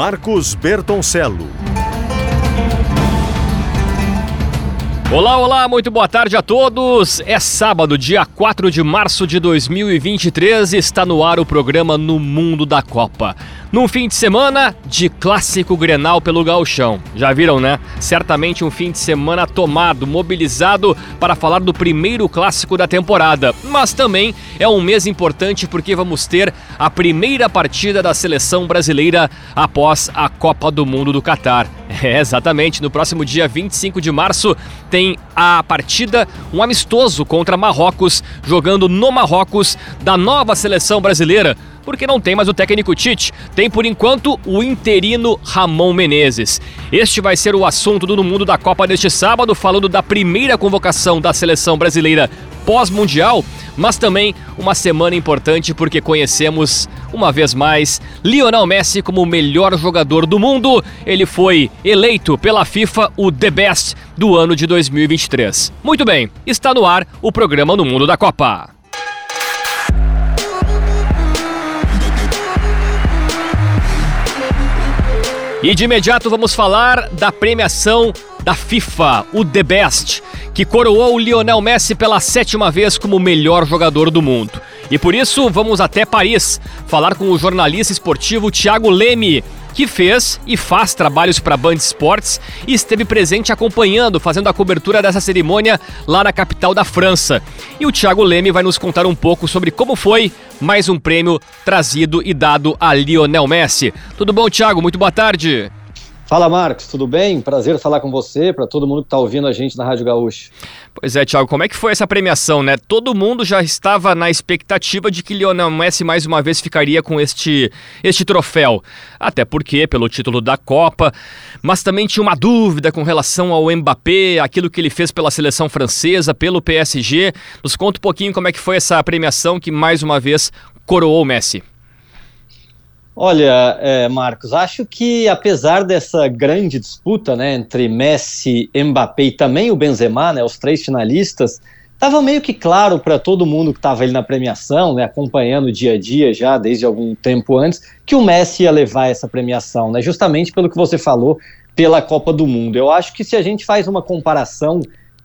Marcos Bertoncello. Olá, olá, muito boa tarde a todos. É sábado, dia 4 de março de 2023, está no ar o programa No Mundo da Copa num fim de semana de clássico Grenal pelo Gauchão. Já viram, né? Certamente um fim de semana tomado, mobilizado para falar do primeiro clássico da temporada. Mas também é um mês importante porque vamos ter a primeira partida da seleção brasileira após a Copa do Mundo do Catar. É, exatamente, no próximo dia 25 de março tem a partida, um amistoso contra Marrocos, jogando no Marrocos da nova seleção brasileira porque não tem mais o técnico Tite, tem por enquanto o interino Ramon Menezes. Este vai ser o assunto do No Mundo da Copa deste sábado, falando da primeira convocação da seleção brasileira pós-mundial, mas também uma semana importante porque conhecemos, uma vez mais, Lionel Messi como o melhor jogador do mundo. Ele foi eleito pela FIFA o The Best do ano de 2023. Muito bem, está no ar o programa No Mundo da Copa. E de imediato vamos falar da premiação da FIFA, o The Best, que coroou o Lionel Messi pela sétima vez como o melhor jogador do mundo. E por isso vamos até Paris falar com o jornalista esportivo Thiago Leme, que fez e faz trabalhos para Band Esportes e esteve presente acompanhando, fazendo a cobertura dessa cerimônia lá na capital da França. E o Thiago Leme vai nos contar um pouco sobre como foi mais um prêmio trazido e dado a Lionel Messi. Tudo bom, Thiago? Muito boa tarde. Fala, Marcos, tudo bem? Prazer falar com você, para todo mundo que está ouvindo a gente na Rádio Gaúcho. Pois é, Thiago, como é que foi essa premiação, né? Todo mundo já estava na expectativa de que Lionel Messi mais uma vez ficaria com este, este troféu. Até porque, pelo título da Copa, mas também tinha uma dúvida com relação ao Mbappé, aquilo que ele fez pela seleção francesa, pelo PSG. Nos conta um pouquinho como é que foi essa premiação que mais uma vez coroou o Messi. Olha, é, Marcos, acho que apesar dessa grande disputa né, entre Messi, Mbappé e também o Benzema, né, os três finalistas, estava meio que claro para todo mundo que estava ali na premiação, né, acompanhando o dia a dia já desde algum tempo antes, que o Messi ia levar essa premiação, né, justamente pelo que você falou, pela Copa do Mundo. Eu acho que se a gente faz uma comparação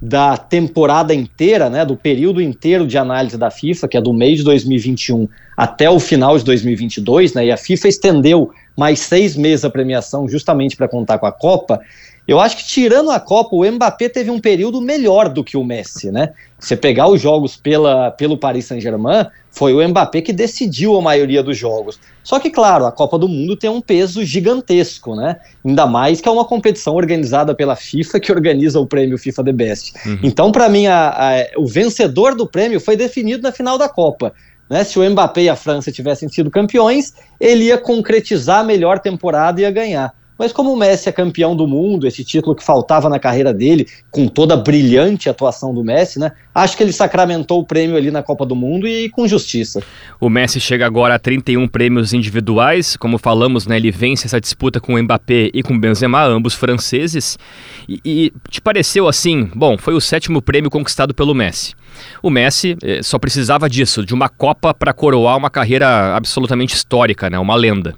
da temporada inteira, né, do período inteiro de análise da FIFA, que é do mês de 2021 até o final de 2022, né, e a FIFA estendeu mais seis meses a premiação justamente para contar com a Copa, eu acho que tirando a Copa, o Mbappé teve um período melhor do que o Messi, né? Você pegar os jogos pela, pelo Paris Saint-Germain, foi o Mbappé que decidiu a maioria dos jogos. Só que, claro, a Copa do Mundo tem um peso gigantesco, né? Ainda mais que é uma competição organizada pela FIFA, que organiza o prêmio FIFA The Best. Uhum. Então, para mim, a, a, o vencedor do prêmio foi definido na final da Copa. Né? Se o Mbappé e a França tivessem sido campeões, ele ia concretizar a melhor temporada e ia ganhar. Mas como o Messi é campeão do mundo, esse título que faltava na carreira dele, com toda a brilhante atuação do Messi, né? Acho que ele sacramentou o prêmio ali na Copa do Mundo e com justiça. O Messi chega agora a 31 prêmios individuais, como falamos, né? Ele vence essa disputa com o Mbappé e com o Benzema, ambos franceses. E, e te pareceu assim, bom, foi o sétimo prêmio conquistado pelo Messi. O Messi eh, só precisava disso, de uma Copa para coroar uma carreira absolutamente histórica, né? Uma lenda.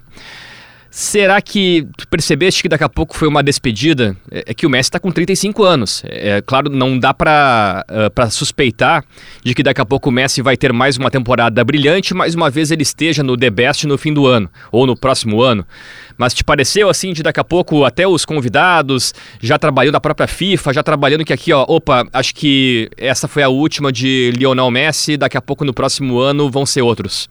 Será que tu percebeste que daqui a pouco foi uma despedida? É, é que o Messi está com 35 anos. É, é, claro, não dá para uh, suspeitar de que daqui a pouco o Messi vai ter mais uma temporada brilhante, mais uma vez ele esteja no The Best no fim do ano, ou no próximo ano. Mas te pareceu assim de daqui a pouco até os convidados já trabalhando na própria FIFA, já trabalhando que aqui, ó, opa, acho que essa foi a última de Lionel Messi, daqui a pouco no próximo ano vão ser outros.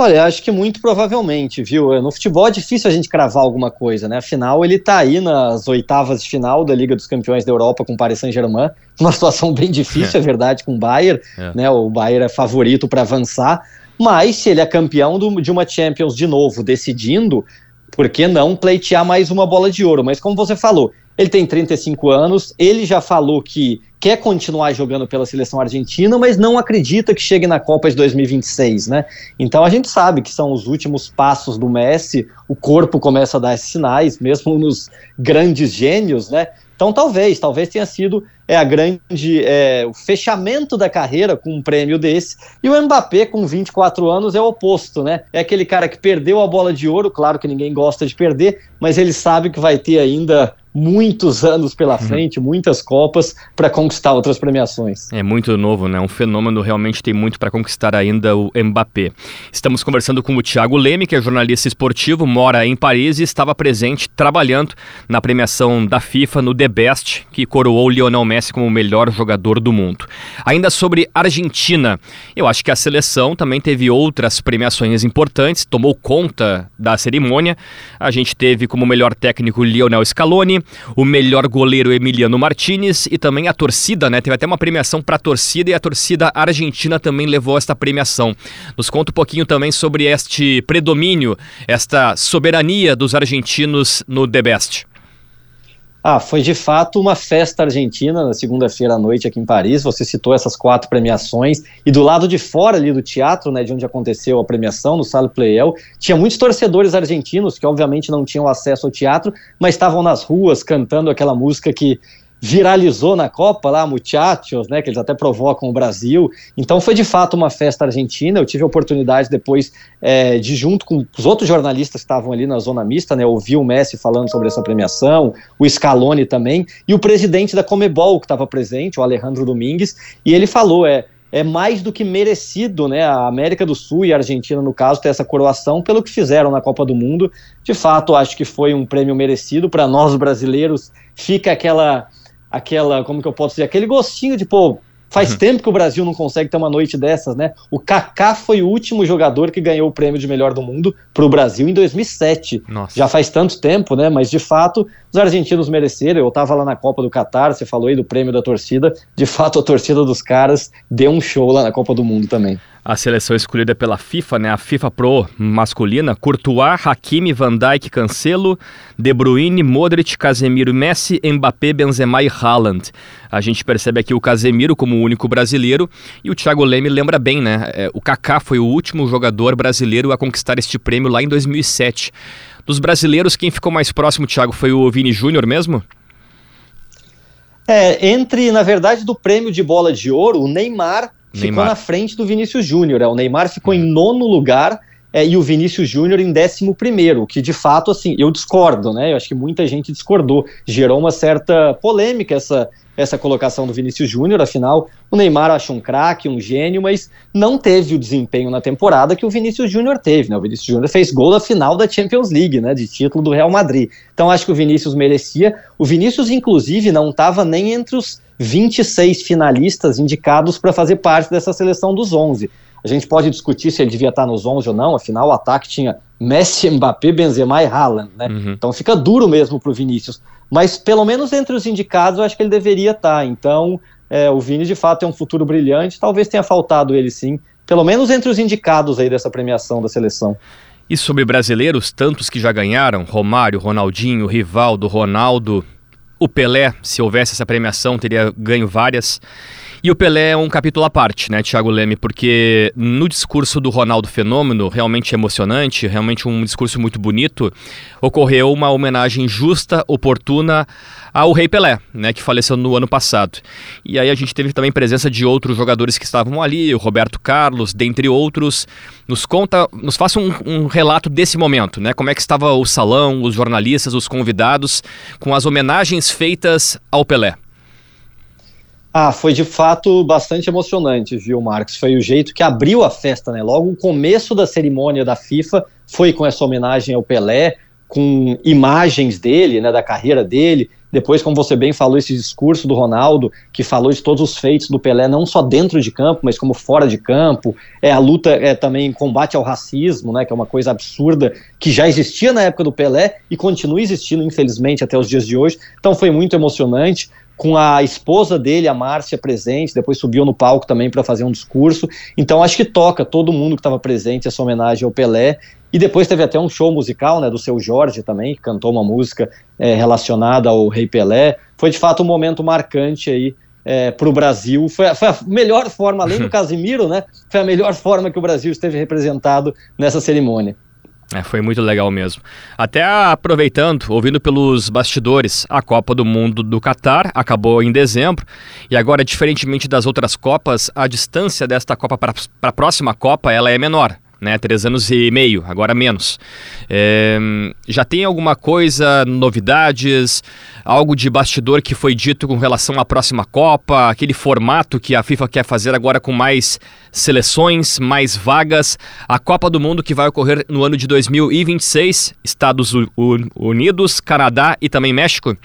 Olha, acho que muito provavelmente, viu? No futebol é difícil a gente cravar alguma coisa, né? Afinal, ele tá aí nas oitavas de final da Liga dos Campeões da Europa com o Paris Saint-Germain, uma situação bem difícil, é, é verdade, com o Bayern, é. né? O Bayern é favorito para avançar, mas se ele é campeão do, de uma Champions de novo, decidindo, por que não pleitear mais uma bola de ouro? Mas como você falou, ele tem 35 anos, ele já falou que quer continuar jogando pela seleção argentina, mas não acredita que chegue na Copa de 2026, né? Então a gente sabe que são os últimos passos do Messi, o corpo começa a dar sinais, mesmo nos grandes gênios, né? Então talvez, talvez tenha sido é, a grande é, o fechamento da carreira com um prêmio desse. E o Mbappé, com 24 anos, é o oposto, né? É aquele cara que perdeu a bola de ouro, claro que ninguém gosta de perder, mas ele sabe que vai ter ainda muitos anos pela uhum. frente, uhum. muitas Copas para conquistar outras premiações. É muito novo, né? Um fenômeno realmente tem muito para conquistar ainda o Mbappé. Estamos conversando com o Thiago Leme, que é jornalista esportivo, mora em Paris e estava presente trabalhando na premiação da FIFA no The Best, que coroou Lionel Messi como o melhor jogador do mundo. Ainda sobre Argentina, eu acho que a seleção também teve outras premiações importantes, tomou conta da cerimônia. A gente teve como melhor técnico Lionel Scaloni, o melhor goleiro Emiliano Martinez e também a torcida, né? Teve até uma premiação para a torcida e a torcida argentina também levou esta premiação. Nos conta um pouquinho também sobre este predomínio, esta soberania dos argentinos no The Best. Ah, foi de fato uma festa argentina na segunda-feira à noite aqui em Paris. Você citou essas quatro premiações e do lado de fora ali do teatro, né, de onde aconteceu a premiação, no Sala Playel, tinha muitos torcedores argentinos que obviamente não tinham acesso ao teatro, mas estavam nas ruas cantando aquela música que viralizou na Copa lá, Muchachos, né, que eles até provocam o Brasil. Então foi de fato uma festa argentina. Eu tive a oportunidade depois é, de, junto com os outros jornalistas que estavam ali na zona mista, né, ouvir o Messi falando sobre essa premiação, o Scaloni também, e o presidente da Comebol que estava presente, o Alejandro Domingues, e ele falou, é, é mais do que merecido, né? A América do Sul e a Argentina, no caso, ter essa coroação pelo que fizeram na Copa do Mundo. De fato, acho que foi um prêmio merecido. Para nós brasileiros, fica aquela aquela, como que eu posso dizer, aquele gostinho de, pô, faz uhum. tempo que o Brasil não consegue ter uma noite dessas, né? O Kaká foi o último jogador que ganhou o prêmio de melhor do mundo para o Brasil em 2007. Nossa. Já faz tanto tempo, né? Mas de fato, os argentinos mereceram. Eu estava lá na Copa do Catar, você falou aí do prêmio da torcida. De fato, a torcida dos caras deu um show lá na Copa do Mundo também a seleção escolhida pela FIFA, né, a FIFA Pro masculina, Courtois, Hakimi, Van Dijk, Cancelo, De Bruyne, Modric, Casemiro, Messi, Mbappé, Benzema e Haaland. A gente percebe aqui o Casemiro como o único brasileiro e o Thiago Leme lembra bem, né? É, o Kaká foi o último jogador brasileiro a conquistar este prêmio lá em 2007. Dos brasileiros, quem ficou mais próximo, Thiago, foi o Vini Júnior mesmo? É, entre, na verdade, do prêmio de bola de ouro, o Neymar ficou na frente do Vinícius Júnior. É, o Neymar ficou em nono lugar é, e o Vinícius Júnior em décimo primeiro, que de fato, assim, eu discordo, né? Eu acho que muita gente discordou. Gerou uma certa polêmica essa, essa colocação do Vinícius Júnior, afinal, o Neymar acha um craque, um gênio, mas não teve o desempenho na temporada que o Vinícius Júnior teve, né? O Vinícius Júnior fez gol na final da Champions League, né? De título do Real Madrid. Então acho que o Vinícius merecia. O Vinícius, inclusive, não estava nem entre os 26 finalistas indicados para fazer parte dessa seleção dos 11. A gente pode discutir se ele devia estar nos 11 ou não, afinal o ataque tinha Messi, Mbappé, Benzema e Haaland, né? Uhum. Então fica duro mesmo para o Vinícius. Mas pelo menos entre os indicados eu acho que ele deveria estar. Então é, o Vini de fato tem um futuro brilhante, talvez tenha faltado ele sim, pelo menos entre os indicados aí dessa premiação da seleção. E sobre brasileiros, tantos que já ganharam, Romário, Ronaldinho, Rivaldo, Ronaldo, o Pelé, se houvesse essa premiação, teria ganho várias. E o Pelé é um capítulo à parte, né, Thiago Leme? Porque no discurso do Ronaldo Fenômeno, realmente emocionante, realmente um discurso muito bonito, ocorreu uma homenagem justa, oportuna ao Rei Pelé, né, que faleceu no ano passado. E aí a gente teve também presença de outros jogadores que estavam ali, o Roberto Carlos, dentre outros. Nos conta, nos faça um, um relato desse momento, né? Como é que estava o salão, os jornalistas, os convidados, com as homenagens feitas ao Pelé. Ah, foi de fato bastante emocionante, viu, Marcos? Foi o jeito que abriu a festa, né? Logo o começo da cerimônia da FIFA foi com essa homenagem ao Pelé, com imagens dele, né, da carreira dele. Depois, como você bem falou, esse discurso do Ronaldo, que falou de todos os feitos do Pelé, não só dentro de campo, mas como fora de campo. É a luta é também combate ao racismo, né, que é uma coisa absurda que já existia na época do Pelé e continua existindo, infelizmente, até os dias de hoje. Então foi muito emocionante com a esposa dele, a Márcia, presente, depois subiu no palco também para fazer um discurso. Então acho que toca todo mundo que estava presente essa homenagem ao Pelé. E depois teve até um show musical, né, do seu Jorge também, que cantou uma música é, relacionada ao Rei Pelé. Foi de fato um momento marcante aí é, para o Brasil. Foi, foi, a melhor forma, além do Casimiro, né? Foi a melhor forma que o Brasil esteve representado nessa cerimônia. É, foi muito legal mesmo. Até aproveitando, ouvindo pelos bastidores, a Copa do Mundo do Catar acabou em dezembro e agora, diferentemente das outras Copas, a distância desta Copa para a próxima Copa ela é menor né? Três anos e meio, agora menos. É, já tem alguma coisa, novidades, algo de bastidor que foi dito com relação à próxima Copa, aquele formato que a FIFA quer fazer agora com mais seleções, mais vagas, a Copa do Mundo que vai ocorrer no ano de 2026, Estados Unidos, Canadá e também México?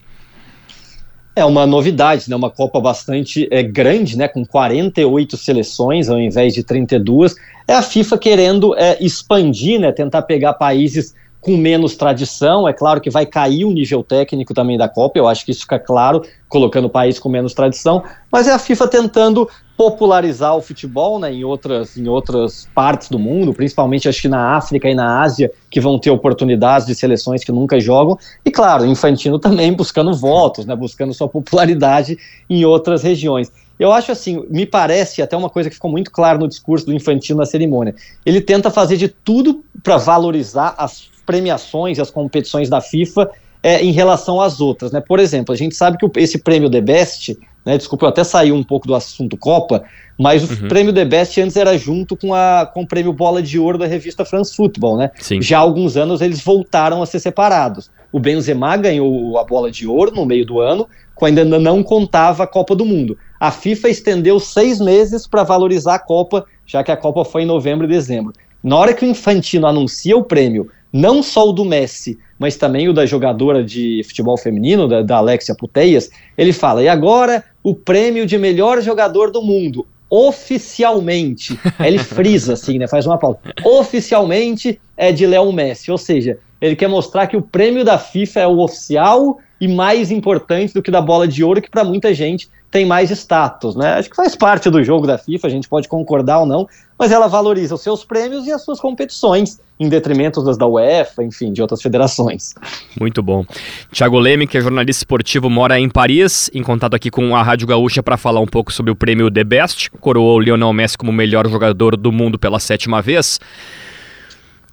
É uma novidade, né? Uma Copa bastante é, grande, né? Com 48 seleções ao invés de 32. É a FIFA querendo é, expandir, né? Tentar pegar países com menos tradição. É claro que vai cair o nível técnico também da Copa, eu acho que isso fica claro, colocando o país com menos tradição, mas é a FIFA tentando popularizar o futebol né, em, outras, em outras partes do mundo, principalmente acho que na África e na Ásia, que vão ter oportunidades de seleções que nunca jogam, e claro, Infantino também buscando votos, né, buscando sua popularidade em outras regiões. Eu acho assim, me parece até uma coisa que ficou muito clara no discurso do Infantino na cerimônia. Ele tenta fazer de tudo para valorizar as premiações e as competições da FIFA é, em relação às outras. Né? Por exemplo, a gente sabe que esse prêmio The Best né? Desculpa, eu até saí um pouco do assunto Copa, mas o uhum. prêmio The Best antes era junto com, a, com o prêmio Bola de Ouro da revista France Football, né? Sim. Já há alguns anos eles voltaram a ser separados. O Benzema ganhou a Bola de Ouro no meio do ano, quando ainda não contava a Copa do Mundo. A FIFA estendeu seis meses para valorizar a Copa, já que a Copa foi em novembro e dezembro. Na hora que o Infantino anuncia o prêmio, não só o do Messi, mas também o da jogadora de futebol feminino, da, da Alexia Puteias, ele fala: e agora o prêmio de melhor jogador do mundo, oficialmente. Ele frisa assim, né? Faz uma pausa. Oficialmente é de Léo Messi, ou seja, ele quer mostrar que o prêmio da FIFA é o oficial e mais importante do que da bola de ouro, que para muita gente tem mais status, né? Acho que faz parte do jogo da FIFA, a gente pode concordar ou não, mas ela valoriza os seus prêmios e as suas competições, em detrimento das da UEFA, enfim, de outras federações. Muito bom. Tiago Leme, que é jornalista esportivo, mora em Paris, em contato aqui com a Rádio Gaúcha para falar um pouco sobre o prêmio The Best, coroou o Lionel Messi como melhor jogador do mundo pela sétima vez.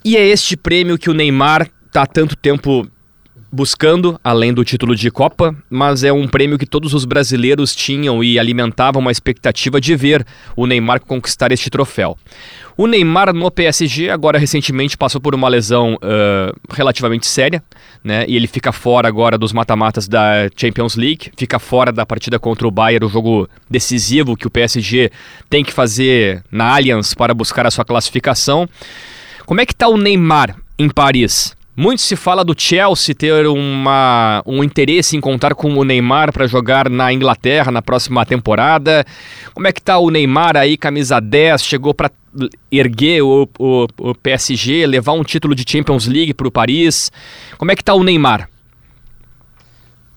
E é este prêmio que o Neymar está há tanto tempo buscando, além do título de Copa, mas é um prêmio que todos os brasileiros tinham e alimentavam uma expectativa de ver o Neymar conquistar este troféu. O Neymar no PSG agora recentemente passou por uma lesão uh, relativamente séria, né? E ele fica fora agora dos mata-matas da Champions League, fica fora da partida contra o Bayern, o jogo decisivo que o PSG tem que fazer na Allianz para buscar a sua classificação. Como é que está o Neymar em Paris? Muito se fala do Chelsea ter uma, um interesse em contar com o Neymar para jogar na Inglaterra na próxima temporada. Como é que tá o Neymar aí, camisa 10, chegou para erguer o, o, o, PSG, levar um título de Champions League para o Paris. Como é que tá o Neymar?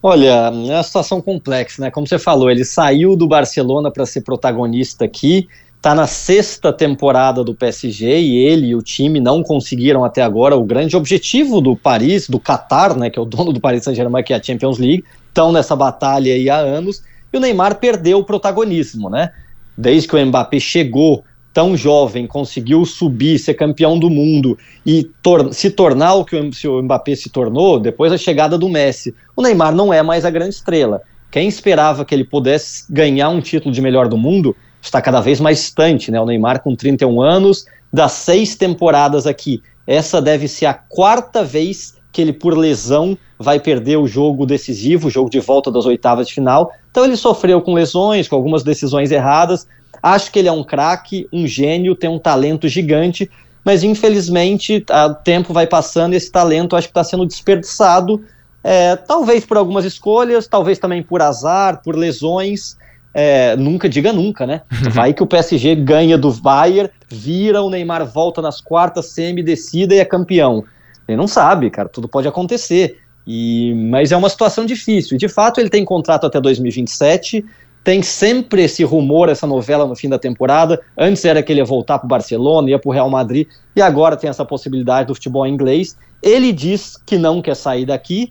Olha, é uma situação complexa, né? Como você falou, ele saiu do Barcelona para ser protagonista aqui está na sexta temporada do PSG e ele e o time não conseguiram até agora o grande objetivo do Paris, do Qatar, né, que é o dono do Paris Saint-Germain, que é a Champions League, estão nessa batalha aí há anos, e o Neymar perdeu o protagonismo, né? Desde que o Mbappé chegou tão jovem, conseguiu subir, ser campeão do mundo e tor se tornar o que o Mbappé se tornou, depois da chegada do Messi, o Neymar não é mais a grande estrela. Quem esperava que ele pudesse ganhar um título de melhor do mundo está cada vez mais distante, né? O Neymar com 31 anos, das seis temporadas aqui, essa deve ser a quarta vez que ele, por lesão, vai perder o jogo decisivo, o jogo de volta das oitavas de final. Então ele sofreu com lesões, com algumas decisões erradas. Acho que ele é um craque, um gênio, tem um talento gigante, mas infelizmente o tempo vai passando e esse talento acho que está sendo desperdiçado, é, talvez por algumas escolhas, talvez também por azar, por lesões é, nunca diga nunca, né? Vai que o PSG ganha do Bayern, vira, o Neymar volta nas quartas, semi, decida e é campeão. Ele não sabe, cara, tudo pode acontecer. E, mas é uma situação difícil. E de fato, ele tem contrato até 2027. Tem sempre esse rumor, essa novela no fim da temporada. Antes era que ele ia voltar para o Barcelona, ia para o Real Madrid, e agora tem essa possibilidade do futebol inglês. Ele diz que não quer sair daqui,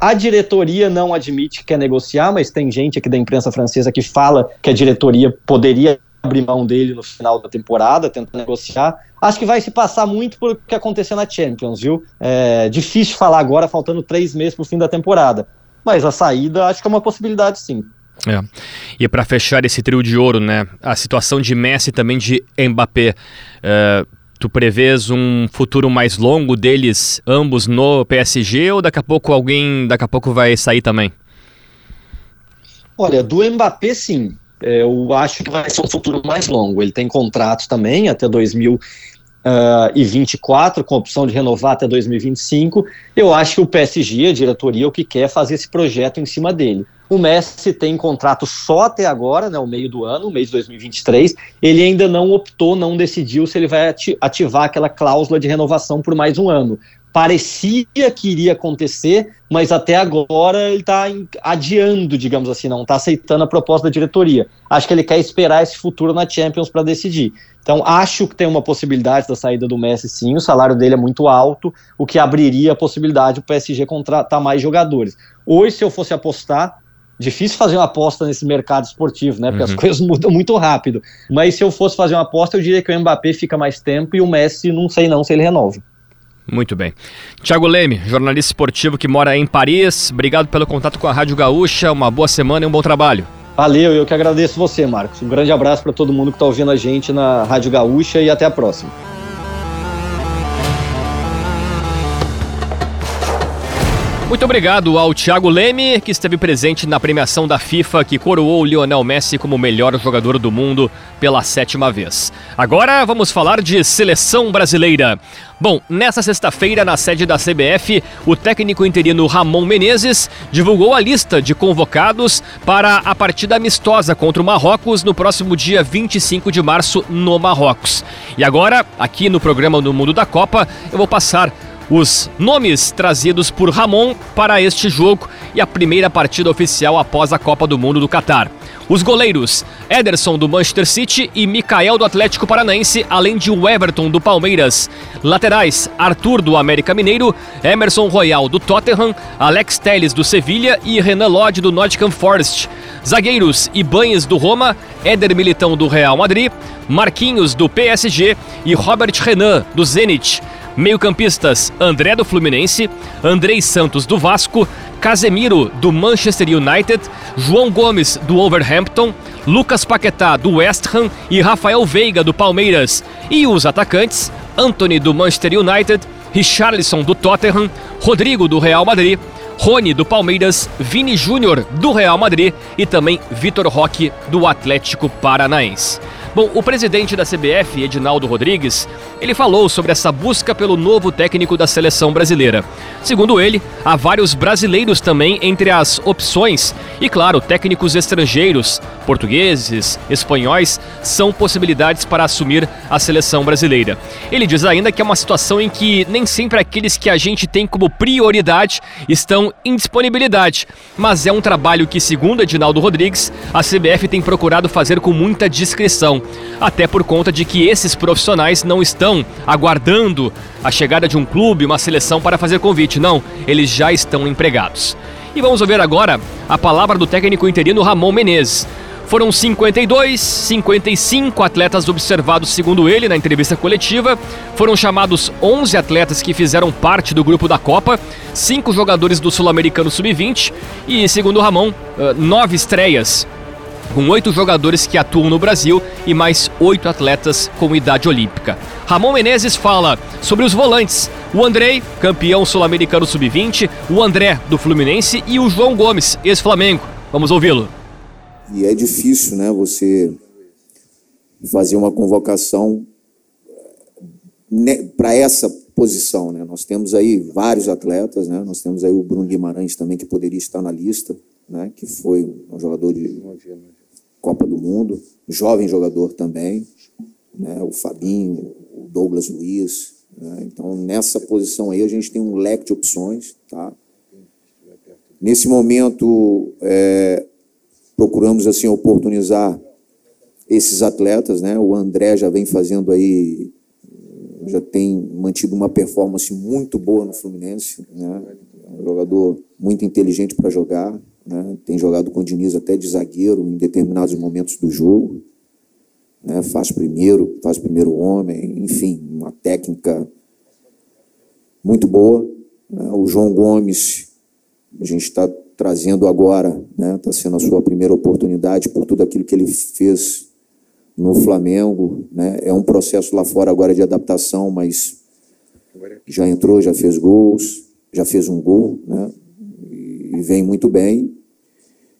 a diretoria não admite que quer negociar, mas tem gente aqui da imprensa francesa que fala que a diretoria poderia abrir mão dele no final da temporada, tentar negociar. Acho que vai se passar muito por o que aconteceu na Champions, viu? É difícil falar agora, faltando três meses para o fim da temporada. Mas a saída acho que é uma possibilidade sim. É. E para fechar esse trio de ouro, né? A situação de Messi e também de Mbappé. É, tu prevês um futuro mais longo deles, ambos no PSG, ou daqui a pouco alguém daqui a pouco vai sair também? Olha, do Mbappé sim. É, eu acho que vai ser um futuro mais longo. Ele tem contrato também até 2024, com opção de renovar até 2025. Eu acho que o PSG, a diretoria, o que quer é fazer esse projeto em cima dele. O Messi tem contrato só até agora, né, o meio do ano, o mês de 2023. Ele ainda não optou, não decidiu se ele vai ativar aquela cláusula de renovação por mais um ano. Parecia que iria acontecer, mas até agora ele está adiando, digamos assim, não está aceitando a proposta da diretoria. Acho que ele quer esperar esse futuro na Champions para decidir. Então, acho que tem uma possibilidade da saída do Messi, sim. O salário dele é muito alto, o que abriria a possibilidade do PSG contratar mais jogadores. Hoje, se eu fosse apostar, Difícil fazer uma aposta nesse mercado esportivo, né? Porque uhum. as coisas mudam muito rápido. Mas se eu fosse fazer uma aposta, eu diria que o Mbappé fica mais tempo e o Messi, não sei não se ele renova. Muito bem. Tiago Leme, jornalista esportivo que mora em Paris, obrigado pelo contato com a Rádio Gaúcha, uma boa semana e um bom trabalho. Valeu, eu que agradeço você, Marcos. Um grande abraço para todo mundo que está ouvindo a gente na Rádio Gaúcha e até a próxima. Muito obrigado ao Thiago Leme, que esteve presente na premiação da FIFA que coroou Lionel Messi como melhor jogador do mundo pela sétima vez. Agora vamos falar de seleção brasileira. Bom, nessa sexta-feira, na sede da CBF, o técnico interino Ramon Menezes divulgou a lista de convocados para a partida amistosa contra o Marrocos no próximo dia 25 de março no Marrocos. E agora, aqui no programa No Mundo da Copa, eu vou passar os nomes trazidos por Ramon para este jogo e a primeira partida oficial após a Copa do Mundo do Catar. Os goleiros Ederson do Manchester City e Mikael do Atlético Paranaense, além de Everton do Palmeiras. Laterais Arthur do América Mineiro, Emerson Royal do Tottenham, Alex Telles do Sevilha e Renan Lodge do Nottingham Forest. Zagueiros Ibanes do Roma, Éder Militão do Real Madrid, Marquinhos do PSG e Robert Renan do Zenit. Meio-campistas: André do Fluminense, Andrei Santos do Vasco, Casemiro do Manchester United, João Gomes do Wolverhampton, Lucas Paquetá do West Ham e Rafael Veiga do Palmeiras. E os atacantes: Anthony do Manchester United, Richarlison do Tottenham, Rodrigo do Real Madrid, Rony do Palmeiras, Vini Júnior do Real Madrid e também Vitor Roque do Atlético Paranaense. Bom, o presidente da CBF, Edinaldo Rodrigues, ele falou sobre essa busca pelo novo técnico da seleção brasileira. Segundo ele, há vários brasileiros também entre as opções e, claro, técnicos estrangeiros, portugueses, espanhóis, são possibilidades para assumir a seleção brasileira. Ele diz ainda que é uma situação em que nem sempre aqueles que a gente tem como prioridade estão em disponibilidade, mas é um trabalho que, segundo Edinaldo Rodrigues, a CBF tem procurado fazer com muita discrição até por conta de que esses profissionais não estão aguardando a chegada de um clube, uma seleção para fazer convite, não, eles já estão empregados. E vamos ouvir agora a palavra do técnico interino Ramon Menezes. Foram 52, 55 atletas observados, segundo ele, na entrevista coletiva. Foram chamados 11 atletas que fizeram parte do grupo da Copa, cinco jogadores do Sul-Americano Sub-20 e, segundo Ramon, nove estreias com oito jogadores que atuam no Brasil e mais oito atletas com idade olímpica. Ramon Menezes fala sobre os volantes. O Andrei, campeão sul-americano sub-20, o André, do Fluminense, e o João Gomes, ex-Flamengo. Vamos ouvi-lo. E é difícil, né, você fazer uma convocação né, para essa posição, né? Nós temos aí vários atletas, né? Nós temos aí o Bruno Guimarães também que poderia estar na lista, né? Que foi um jogador de Copa do Mundo, jovem jogador também, né, o Fabinho, o Douglas Luiz. Né, então, nessa posição aí, a gente tem um leque de opções. Tá? Nesse momento, é, procuramos assim oportunizar esses atletas. Né? O André já vem fazendo aí, já tem mantido uma performance muito boa no Fluminense. Né? É um jogador muito inteligente para jogar, né? tem jogado com o Diniz até de zagueiro em determinados momentos do jogo. né? faz primeiro, faz primeiro homem, enfim, uma técnica muito boa. Né? O João Gomes, a gente está trazendo agora, está né? Sendo a sua primeira oportunidade por tudo aquilo que ele fez no Flamengo. Né? É um processo lá fora agora de adaptação, mas já entrou, já fez gols, já fez um gol, né? e vem muito bem.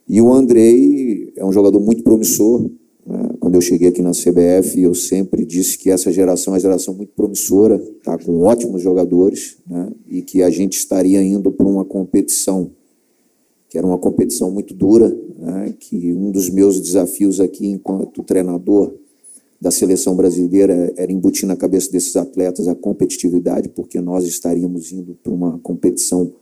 E o Andrei é um jogador muito promissor. Né? Quando eu cheguei aqui na CBF, eu sempre disse que essa geração é uma geração muito promissora, tá? com ótimos jogadores, né? e que a gente estaria indo para uma competição que era uma competição muito dura, né? que um dos meus desafios aqui enquanto treinador da seleção brasileira era embutir na cabeça desses atletas a competitividade, porque nós estaríamos indo para uma competição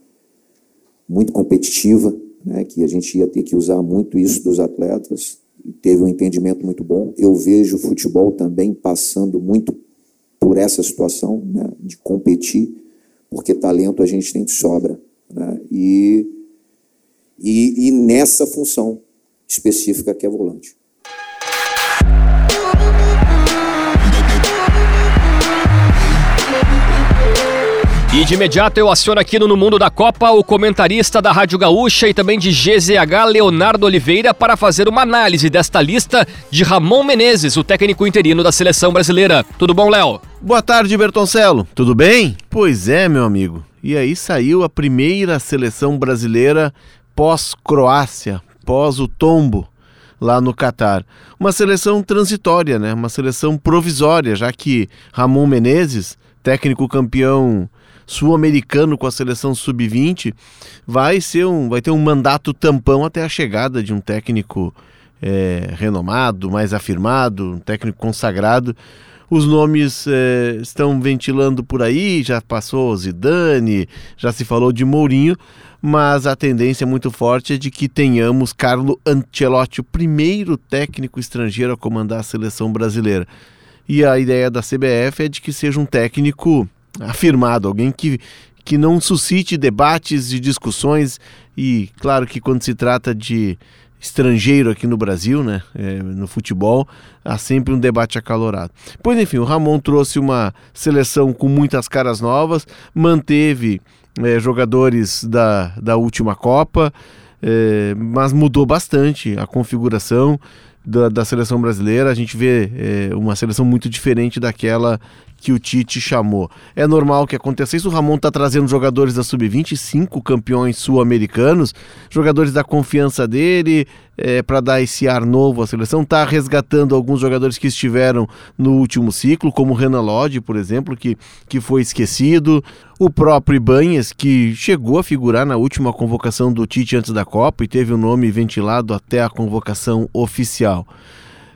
muito competitiva, né, que a gente ia ter que usar muito isso dos atletas, teve um entendimento muito bom. Eu vejo o futebol também passando muito por essa situação né, de competir, porque talento a gente tem de sobra. Né, e, e, e nessa função específica que é volante. E de imediato eu aciono aqui no, no Mundo da Copa o comentarista da Rádio Gaúcha e também de GZH, Leonardo Oliveira, para fazer uma análise desta lista de Ramon Menezes, o técnico interino da seleção brasileira. Tudo bom, Léo? Boa tarde, Bertoncelo. Tudo bem? Pois é, meu amigo. E aí saiu a primeira seleção brasileira pós-Croácia, pós o tombo lá no Catar. Uma seleção transitória, né? Uma seleção provisória, já que Ramon Menezes, técnico campeão sul-americano com a seleção sub-20, vai ser um, vai ter um mandato tampão até a chegada de um técnico é, renomado, mais afirmado, um técnico consagrado. Os nomes é, estão ventilando por aí, já passou Zidane, já se falou de Mourinho, mas a tendência é muito forte é de que tenhamos Carlo Ancelotti, o primeiro técnico estrangeiro a comandar a seleção brasileira. E a ideia da CBF é de que seja um técnico afirmado, alguém que, que não suscite debates e discussões. E claro que quando se trata de estrangeiro aqui no Brasil, né, é, no futebol, há sempre um debate acalorado. Pois enfim, o Ramon trouxe uma seleção com muitas caras novas, manteve é, jogadores da, da última Copa, é, mas mudou bastante a configuração da, da seleção brasileira. A gente vê é, uma seleção muito diferente daquela que o Tite chamou. É normal que aconteça isso. O Ramon está trazendo jogadores da Sub-20, cinco campeões sul-americanos, jogadores da confiança dele, é, para dar esse ar novo à seleção. Está resgatando alguns jogadores que estiveram no último ciclo, como o Renan Lodge, por exemplo, que, que foi esquecido. O próprio Ibanhas, que chegou a figurar na última convocação do Tite antes da Copa e teve o nome ventilado até a convocação oficial.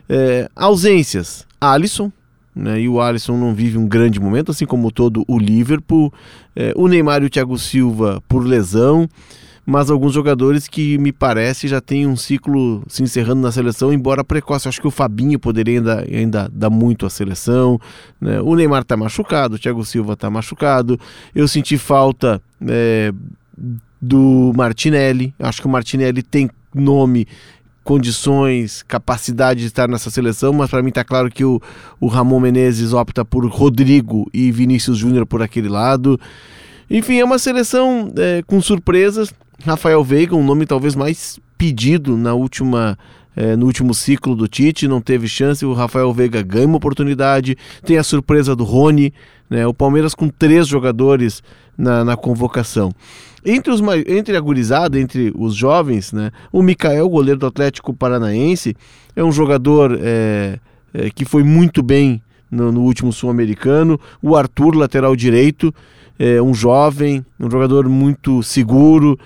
É, ausências: Alisson, né, e o Alisson não vive um grande momento, assim como todo o Liverpool. É, o Neymar e o Thiago Silva por lesão, mas alguns jogadores que me parece já têm um ciclo se encerrando na seleção, embora precoce. Acho que o Fabinho poderia ainda, ainda dar muito à seleção. Né? O Neymar está machucado, o Thiago Silva está machucado. Eu senti falta. É, do Martinelli, acho que o Martinelli tem nome condições, capacidade de estar nessa seleção, mas para mim está claro que o, o Ramon Menezes opta por Rodrigo e Vinícius Júnior por aquele lado. Enfim, é uma seleção é, com surpresas. Rafael Veiga, um nome talvez mais pedido na última é, no último ciclo do Tite, não teve chance. O Rafael Veiga ganha uma oportunidade. Tem a surpresa do Rony, né? o Palmeiras com três jogadores na, na convocação. Entre, os, entre a gurizada, entre os jovens, né, o Mikael, goleiro do Atlético Paranaense, é um jogador é, é, que foi muito bem no, no último Sul-Americano. O Arthur, lateral direito, é um jovem, um jogador muito seguro.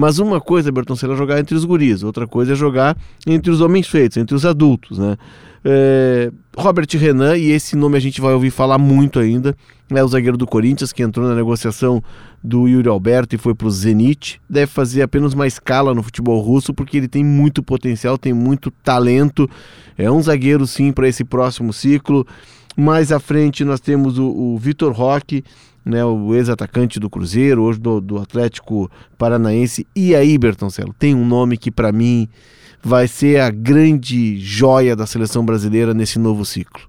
Mas uma coisa, Bertoncello, é jogar entre os guris, outra coisa é jogar entre os homens feitos, entre os adultos, né? É, Robert Renan, e esse nome a gente vai ouvir falar muito ainda, é o zagueiro do Corinthians que entrou na negociação do Yuri Alberto e foi para o Zenit. Deve fazer apenas uma escala no futebol russo porque ele tem muito potencial, tem muito talento. É um zagueiro sim para esse próximo ciclo. Mais à frente nós temos o, o Vitor Roque, né, o ex-atacante do Cruzeiro, hoje do, do, Atlético Paranaense. E aí, Bertoncelo, tem um nome que para mim vai ser a grande joia da seleção brasileira nesse novo ciclo.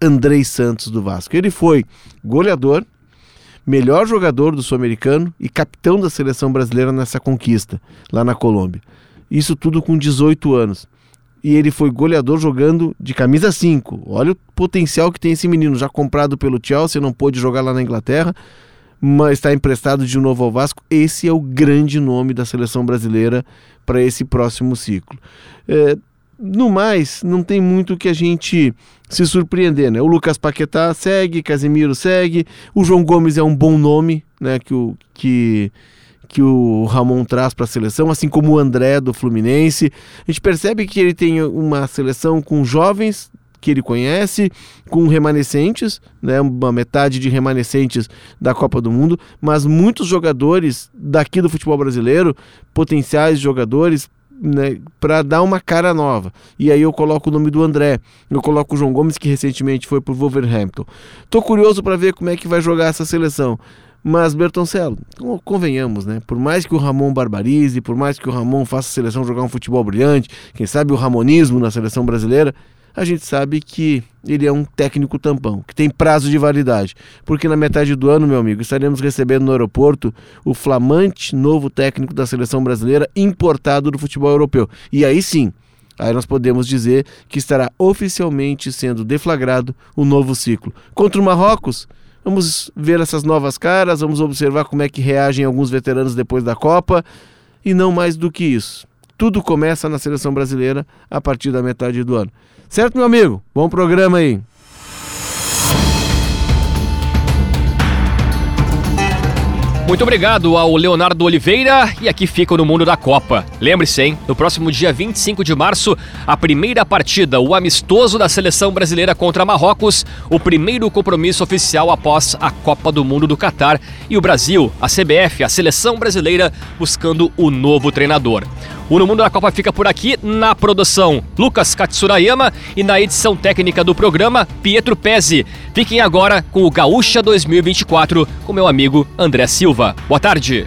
Andrei Santos do Vasco. Ele foi goleador, melhor jogador do Sul-Americano e capitão da seleção brasileira nessa conquista lá na Colômbia. Isso tudo com 18 anos. E ele foi goleador jogando de camisa 5. Olha o potencial que tem esse menino, já comprado pelo Chelsea, não pôde jogar lá na Inglaterra, mas está emprestado de novo ao Vasco. Esse é o grande nome da seleção brasileira para esse próximo ciclo. É, no mais, não tem muito que a gente se surpreender, né? O Lucas Paquetá segue, Casemiro segue, o João Gomes é um bom nome, né? Que que que o Ramon traz para a seleção, assim como o André do Fluminense. A gente percebe que ele tem uma seleção com jovens que ele conhece, com remanescentes, né, uma metade de remanescentes da Copa do Mundo, mas muitos jogadores daqui do futebol brasileiro, potenciais jogadores, né, para dar uma cara nova. E aí eu coloco o nome do André, eu coloco o João Gomes, que recentemente foi para o Wolverhampton. Tô curioso para ver como é que vai jogar essa seleção. Mas, Bertoncelo, convenhamos, né? Por mais que o Ramon barbarize, por mais que o Ramon faça a seleção jogar um futebol brilhante, quem sabe o ramonismo na seleção brasileira, a gente sabe que ele é um técnico tampão, que tem prazo de validade. Porque na metade do ano, meu amigo, estaremos recebendo no aeroporto o flamante novo técnico da seleção brasileira importado do futebol europeu. E aí sim, aí nós podemos dizer que estará oficialmente sendo deflagrado o novo ciclo. Contra o Marrocos, vamos ver essas novas caras, vamos observar como é que reagem alguns veteranos depois da Copa e não mais do que isso. Tudo começa na seleção brasileira a partir da metade do ano. Certo, meu amigo? Bom programa aí. Muito obrigado ao Leonardo Oliveira e aqui fica no Mundo da Copa. Lembre-se, hein? No próximo dia 25 de março, a primeira partida, o amistoso da seleção brasileira contra Marrocos, o primeiro compromisso oficial após a Copa do Mundo do Catar e o Brasil, a CBF, a seleção brasileira buscando o novo treinador. O No Mundo da Copa fica por aqui na produção Lucas Katsurayama e na edição técnica do programa Pietro Pezzi. Fiquem agora com o Gaúcha 2024 com meu amigo André Silva. Boa tarde.